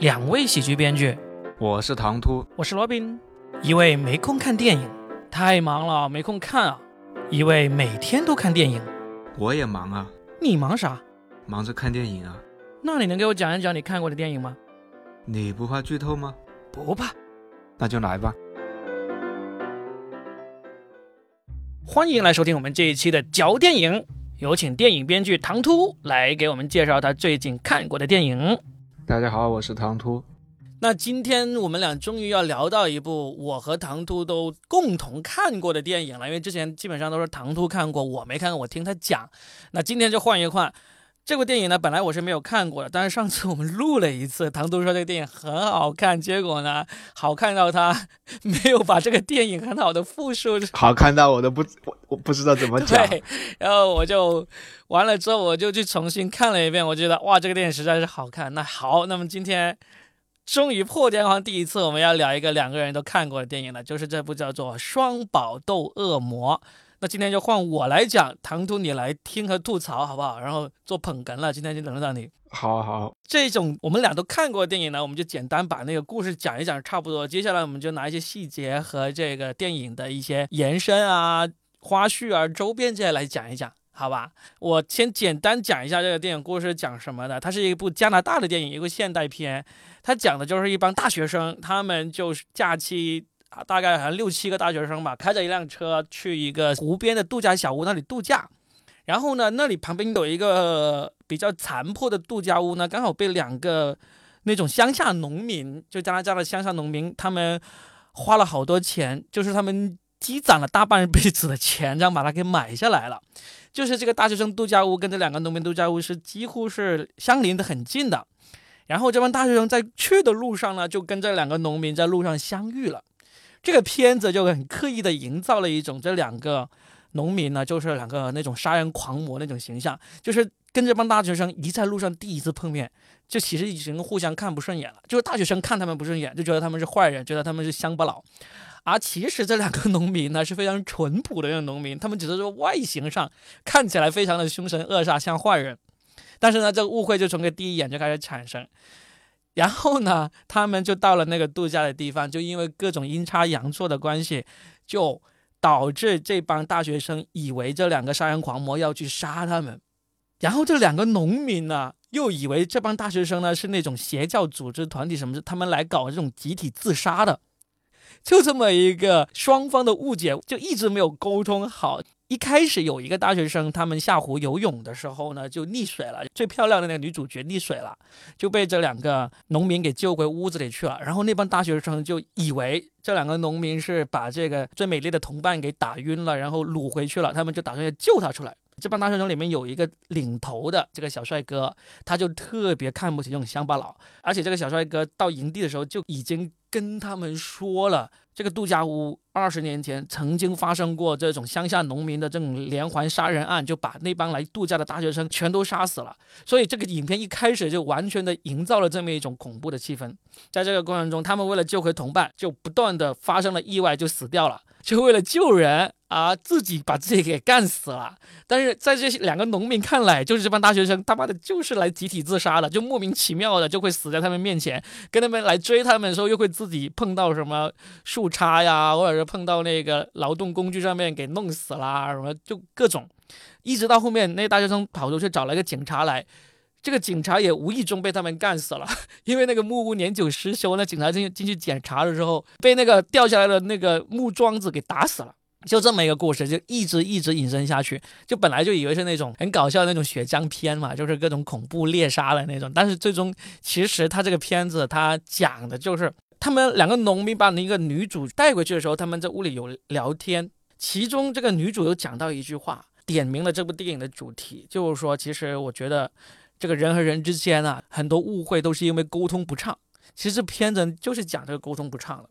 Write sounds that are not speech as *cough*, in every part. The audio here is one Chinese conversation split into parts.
两位喜剧编剧，我是唐突，我是罗宾。一位没空看电影，太忙了，没空看啊。一位每天都看电影，我也忙啊。你忙啥？忙着看电影啊。那你能给我讲一讲你看过的电影吗？你不怕剧透吗？不怕。那就来吧。欢迎来收听我们这一期的嚼电影，有请电影编剧唐突来给我们介绍他最近看过的电影。大家好，我是唐突。那今天我们俩终于要聊到一部我和唐突都共同看过的电影了，因为之前基本上都是唐突看过，我没看过，我听他讲。那今天就换一换。这部电影呢，本来我是没有看过的，但是上次我们录了一次，唐都说这个电影很好看，结果呢，好看到他 *laughs* 没有把这个电影很好的复述，好看到我都不我我不知道怎么讲。对，然后我就完了之后，我就去重新看了一遍，我觉得哇，这个电影实在是好看。那好，那么今天终于破天荒第一次，我们要聊一个两个人都看过的电影了，就是这部叫做《双宝斗恶魔》。那今天就换我来讲，唐突你来听和吐槽，好不好？然后做捧哏了，今天就轮到你。好好，这种我们俩都看过的电影呢，我们就简单把那个故事讲一讲，差不多。接下来我们就拿一些细节和这个电影的一些延伸啊、花絮啊、周边这些来讲一讲，好吧？我先简单讲一下这个电影故事讲什么的。它是一部加拿大的电影，一个现代片。它讲的就是一帮大学生，他们就是假期。啊，大概好像六七个大学生吧，开着一辆车去一个湖边的度假小屋那里度假。然后呢，那里旁边有一个比较残破的度假屋呢，刚好被两个那种乡下农民，就加拿大的乡下农民，他们花了好多钱，就是他们积攒了大半辈子的钱，这样把它给买下来了。就是这个大学生度假屋跟这两个农民度假屋是几乎是相邻的很近的。然后这帮大学生在去的路上呢，就跟这两个农民在路上相遇了。这个片子就很刻意的营造了一种这两个农民呢，就是两个那种杀人狂魔那种形象，就是跟这帮大学生一在路上第一次碰面，就其实已经互相看不顺眼了。就是大学生看他们不顺眼，就觉得他们是坏人，觉得他们是乡巴佬。而其实这两个农民呢是非常淳朴的那种农民，他们只是说外形上看起来非常的凶神恶煞，像坏人。但是呢，这个误会就从个第一眼就开始产生。然后呢，他们就到了那个度假的地方，就因为各种阴差阳错的关系，就导致这帮大学生以为这两个杀人狂魔要去杀他们，然后这两个农民呢，又以为这帮大学生呢是那种邪教组织团体什么，他们来搞这种集体自杀的，就这么一个双方的误解，就一直没有沟通好。一开始有一个大学生，他们下湖游泳的时候呢，就溺水了。最漂亮的那个女主角溺水了，就被这两个农民给救回屋子里去了。然后那帮大学生就以为这两个农民是把这个最美丽的同伴给打晕了，然后掳回去了。他们就打算要救他出来。这帮大学生里面有一个领头的这个小帅哥，他就特别看不起这种乡巴佬，而且这个小帅哥到营地的时候就已经跟他们说了。这个度假屋二十年前曾经发生过这种乡下农民的这种连环杀人案，就把那帮来度假的大学生全都杀死了。所以这个影片一开始就完全的营造了这么一种恐怖的气氛。在这个过程中，他们为了救回同伴，就不断的发生了意外，就死掉了。就为了救人啊，自己把自己给干死了。但是在这两个农民看来，就是这帮大学生他妈的就是来集体自杀的，就莫名其妙的就会死在他们面前，跟他们来追他们的时候，又会自己碰到什么树杈呀，或者是碰到那个劳动工具上面给弄死啦，什么就各种。一直到后面，那大学生跑出去找了一个警察来，这个警察也无意中被他们干死了，*laughs* 因为那个木屋年久失修，那警察进进去检查的时候，被那个掉下来的那个木桩子给打死了。就这么一个故事，就一直一直引申下去。就本来就以为是那种很搞笑的那种血浆片嘛，就是各种恐怖猎杀的那种。但是最终，其实他这个片子他讲的就是他们两个农民把那个女主带回去的时候，他们在屋里有聊天。其中这个女主有讲到一句话，点明了这部电影的主题，就是说，其实我觉得这个人和人之间啊，很多误会都是因为沟通不畅。其实片子就是讲这个沟通不畅了。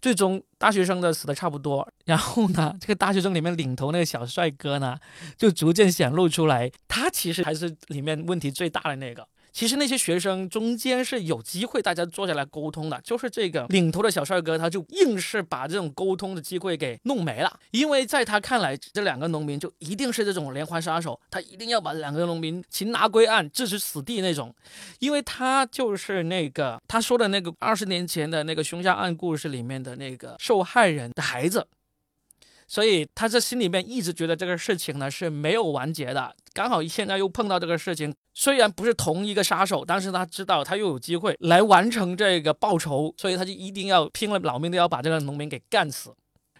最终，大学生的死的差不多，然后呢，*laughs* 这个大学生里面领头那个小帅哥呢，就逐渐显露出来，他其实还是里面问题最大的那个。其实那些学生中间是有机会大家坐下来沟通的，就是这个领头的小帅哥，他就硬是把这种沟通的机会给弄没了。因为在他看来，这两个农民就一定是这种连环杀手，他一定要把两个农民擒拿归案，置之死地那种。因为他就是那个他说的那个二十年前的那个凶杀案故事里面的那个受害人的孩子。所以他这心里面一直觉得这个事情呢是没有完结的，刚好现在又碰到这个事情，虽然不是同一个杀手，但是他知道他又有机会来完成这个报仇，所以他就一定要拼了老命的要把这个农民给干死。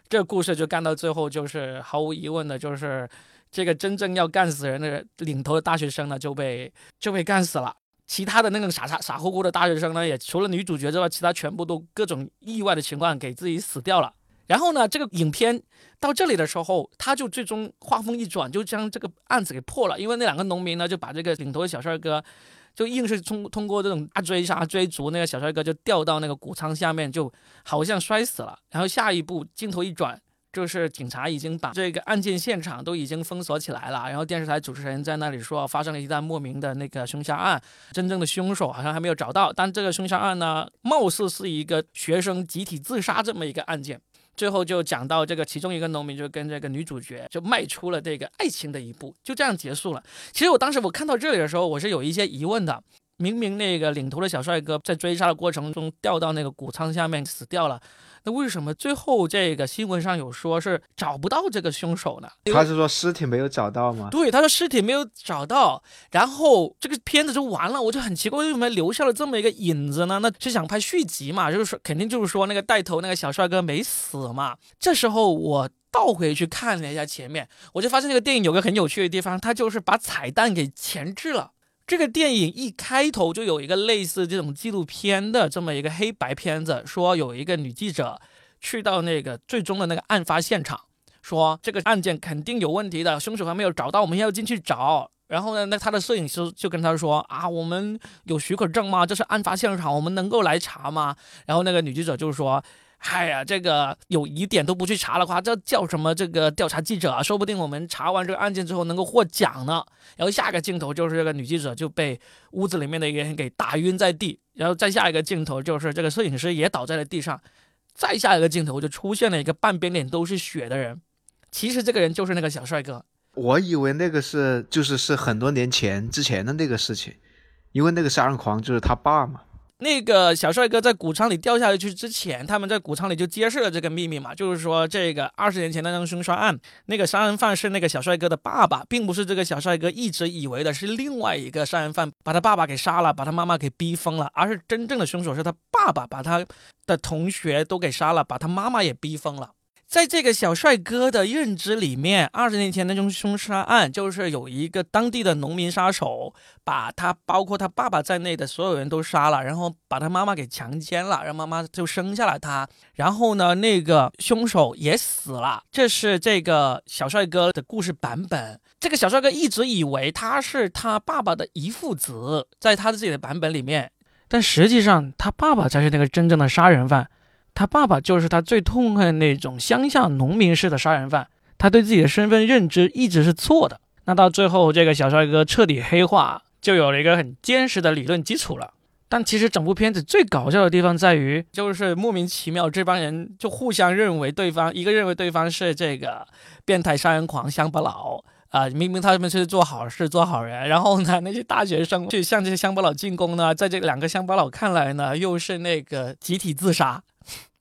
这故事就干到最后，就是毫无疑问的，就是这个真正要干死人的领头的大学生呢就被就被干死了，其他的那种傻傻傻乎乎的大学生呢，也除了女主角之外，其他全部都各种意外的情况给自己死掉了。然后呢，这个影片到这里的时候，他就最终画风一转，就将这个案子给破了。因为那两个农民呢，就把这个领头的小帅哥，就硬是通通过这种大追杀追逐，那个小帅哥就掉到那个谷仓下面，就好像摔死了。然后下一步镜头一转，就是警察已经把这个案件现场都已经封锁起来了。然后电视台主持人在那里说，发生了一段莫名的那个凶杀案，真正的凶手好像还没有找到。但这个凶杀案呢，貌似是一个学生集体自杀这么一个案件。最后就讲到这个其中一个农民就跟这个女主角就迈出了这个爱情的一步，就这样结束了。其实我当时我看到这里的时候，我是有一些疑问的。明明那个领头的小帅哥在追杀的过程中掉到那个谷仓下面死掉了。那为什么最后这个新闻上有说是找不到这个凶手呢？他是说尸体没有找到吗？对，他说尸体没有找到，然后这个片子就完了。我就很奇怪，为什么留下了这么一个影子呢？那是想拍续集嘛？就是说，肯定就是说那个带头那个小帅哥没死嘛。这时候我倒回去看了一下前面，我就发现这个电影有个很有趣的地方，它就是把彩蛋给前置了。这个电影一开头就有一个类似这种纪录片的这么一个黑白片子，说有一个女记者去到那个最终的那个案发现场，说这个案件肯定有问题的，凶手还没有找到，我们要进去找。然后呢，那他的摄影师就跟他说啊，我们有许可证吗？这是案发现场，我们能够来查吗？然后那个女记者就说。嗨呀，这个有疑点都不去查的话，这叫什么？这个调查记者啊，说不定我们查完这个案件之后能够获奖呢。然后下一个镜头就是这个女记者就被屋子里面的一个人给打晕在地，然后再下一个镜头就是这个摄影师也倒在了地上，再下一个镜头就出现了一个半边脸都是血的人，其实这个人就是那个小帅哥。我以为那个是就是是很多年前之前的那个事情，因为那个杀人狂就是他爸嘛。那个小帅哥在谷仓里掉下去之前，他们在谷仓里就揭示了这个秘密嘛，就是说这个二十年前那个凶杀案，那个杀人犯是那个小帅哥的爸爸，并不是这个小帅哥一直以为的是另外一个杀人犯把他爸爸给杀了，把他妈妈给逼疯了，而是真正的凶手是他爸爸把他的同学都给杀了，把他妈妈也逼疯了。在这个小帅哥的认知里面，二十年前那种凶杀案就是有一个当地的农民杀手，把他包括他爸爸在内的所有人都杀了，然后把他妈妈给强奸了，让妈妈就生下了他。然后呢，那个凶手也死了。这是这个小帅哥的故事版本。这个小帅哥一直以为他是他爸爸的遗父子，在他的自己的版本里面，但实际上他爸爸才是那个真正的杀人犯。他爸爸就是他最痛恨那种乡下农民式的杀人犯，他对自己的身份认知一直是错的。那到最后，这个小帅哥彻底黑化，就有了一个很坚实的理论基础了。但其实整部片子最搞笑的地方在于，就是莫名其妙这帮人就互相认为对方，一个认为对方是这个变态杀人狂乡巴佬啊，明明他们是做好事做好人，然后呢，那些大学生去向这些乡巴佬进攻呢，在这两个乡巴佬看来呢，又是那个集体自杀。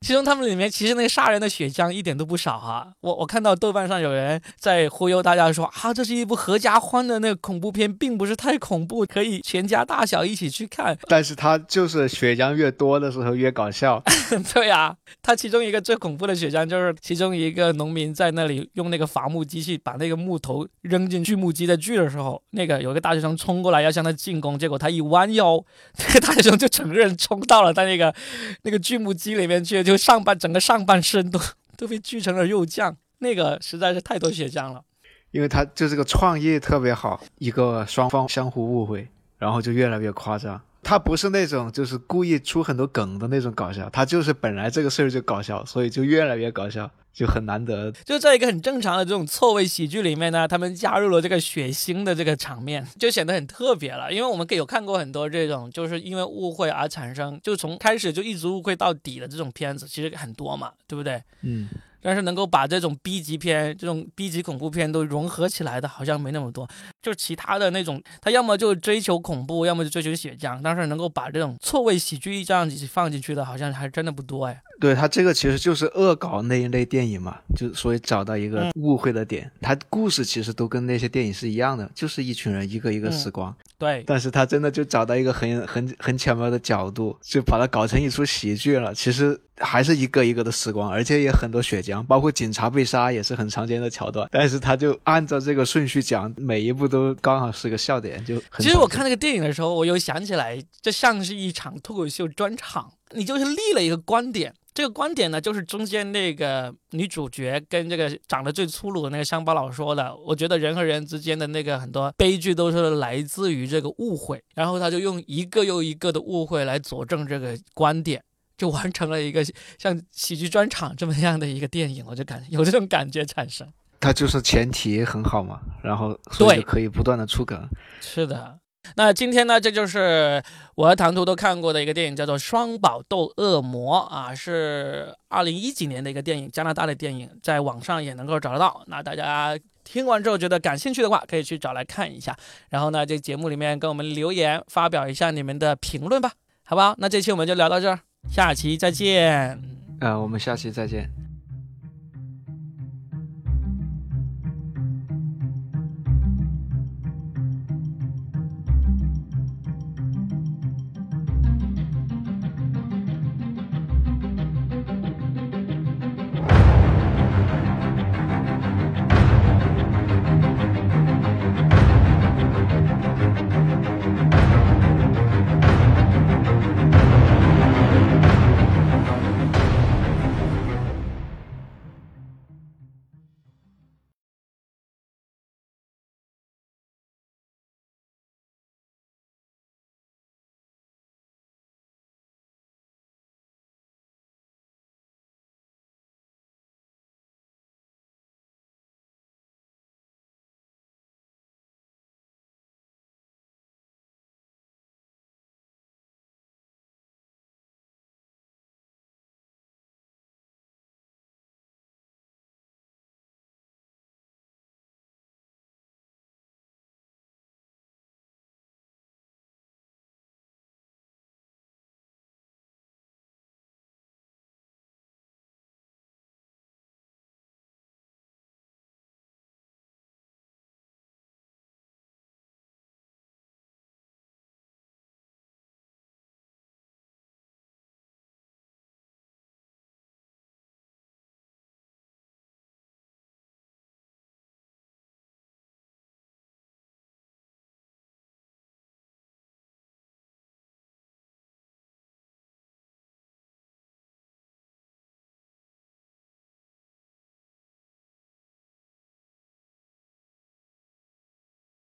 其中他们里面其实那个杀人的血浆一点都不少哈，我我看到豆瓣上有人在忽悠大家说啊，这是一部合家欢的那个恐怖片，并不是太恐怖，可以全家大小一起去看。*laughs* 但是他就是血浆越多的时候越搞笑。*laughs* 对呀，他其中一个最恐怖的血浆就是其中一个农民在那里用那个伐木机器把那个木头扔进锯木机的锯的时候，那个有个大学生冲过来要向他进攻，结果他一弯腰，*laughs* 那个大学生就整个人冲到了他那个那个锯木机里面去。就上半整个上半身都都被锯成了肉酱，那个实在是太多血浆了。因为他就这个创意特别好，一个双方相互误会，然后就越来越夸张。他不是那种就是故意出很多梗的那种搞笑，他就是本来这个事儿就搞笑，所以就越来越搞笑。就很难得。*laughs* 就在一个很正常的这种错位喜剧里面呢，他们加入了这个血腥的这个场面，*laughs* 就显得很特别了。因为我们有看过很多这种，就是因为误会而产生，就从开始就一直误会到底的这种片子，其实很多嘛，对不对？嗯。但是能够把这种 B 级片、这种 B 级恐怖片都融合起来的，好像没那么多。就其他的那种，他要么就追求恐怖，要么就追求血浆。但是能够把这种错位喜剧这样子放进去的，好像还真的不多哎。对他这个其实就是恶搞那一类电影嘛，就所以找到一个误会的点。他故事其实都跟那些电影是一样的，就是一群人一个一个死光。对，但是他真的就找到一个很很很巧妙的角度，就把它搞成一出喜剧了。其实。还是一个一个的死光，而且也很多血浆，包括警察被杀也是很常见的桥段。但是他就按照这个顺序讲，每一步都刚好是个笑点。就其实我看那个电影的时候，我又想起来，这像是一场脱口秀专场。你就是立了一个观点，这个观点呢，就是中间那个女主角跟这个长得最粗鲁的那个乡巴佬说的。我觉得人和人之间的那个很多悲剧都是来自于这个误会，然后他就用一个又一个的误会来佐证这个观点。就完成了一个像喜剧专场这么样的一个电影，我就感有这种感觉产生。它就是前提很好嘛，然后所以可以不断的出梗。是的，那今天呢，这就是我和唐突都看过的一个电影，叫做《双宝斗恶魔》啊，是二零一几年的一个电影，加拿大的电影，在网上也能够找得到。那大家听完之后觉得感兴趣的话，可以去找来看一下。然后呢，这节目里面跟我们留言，发表一下你们的评论吧，好不好？那这期我们就聊到这儿。下期再见。呃，我们下期再见。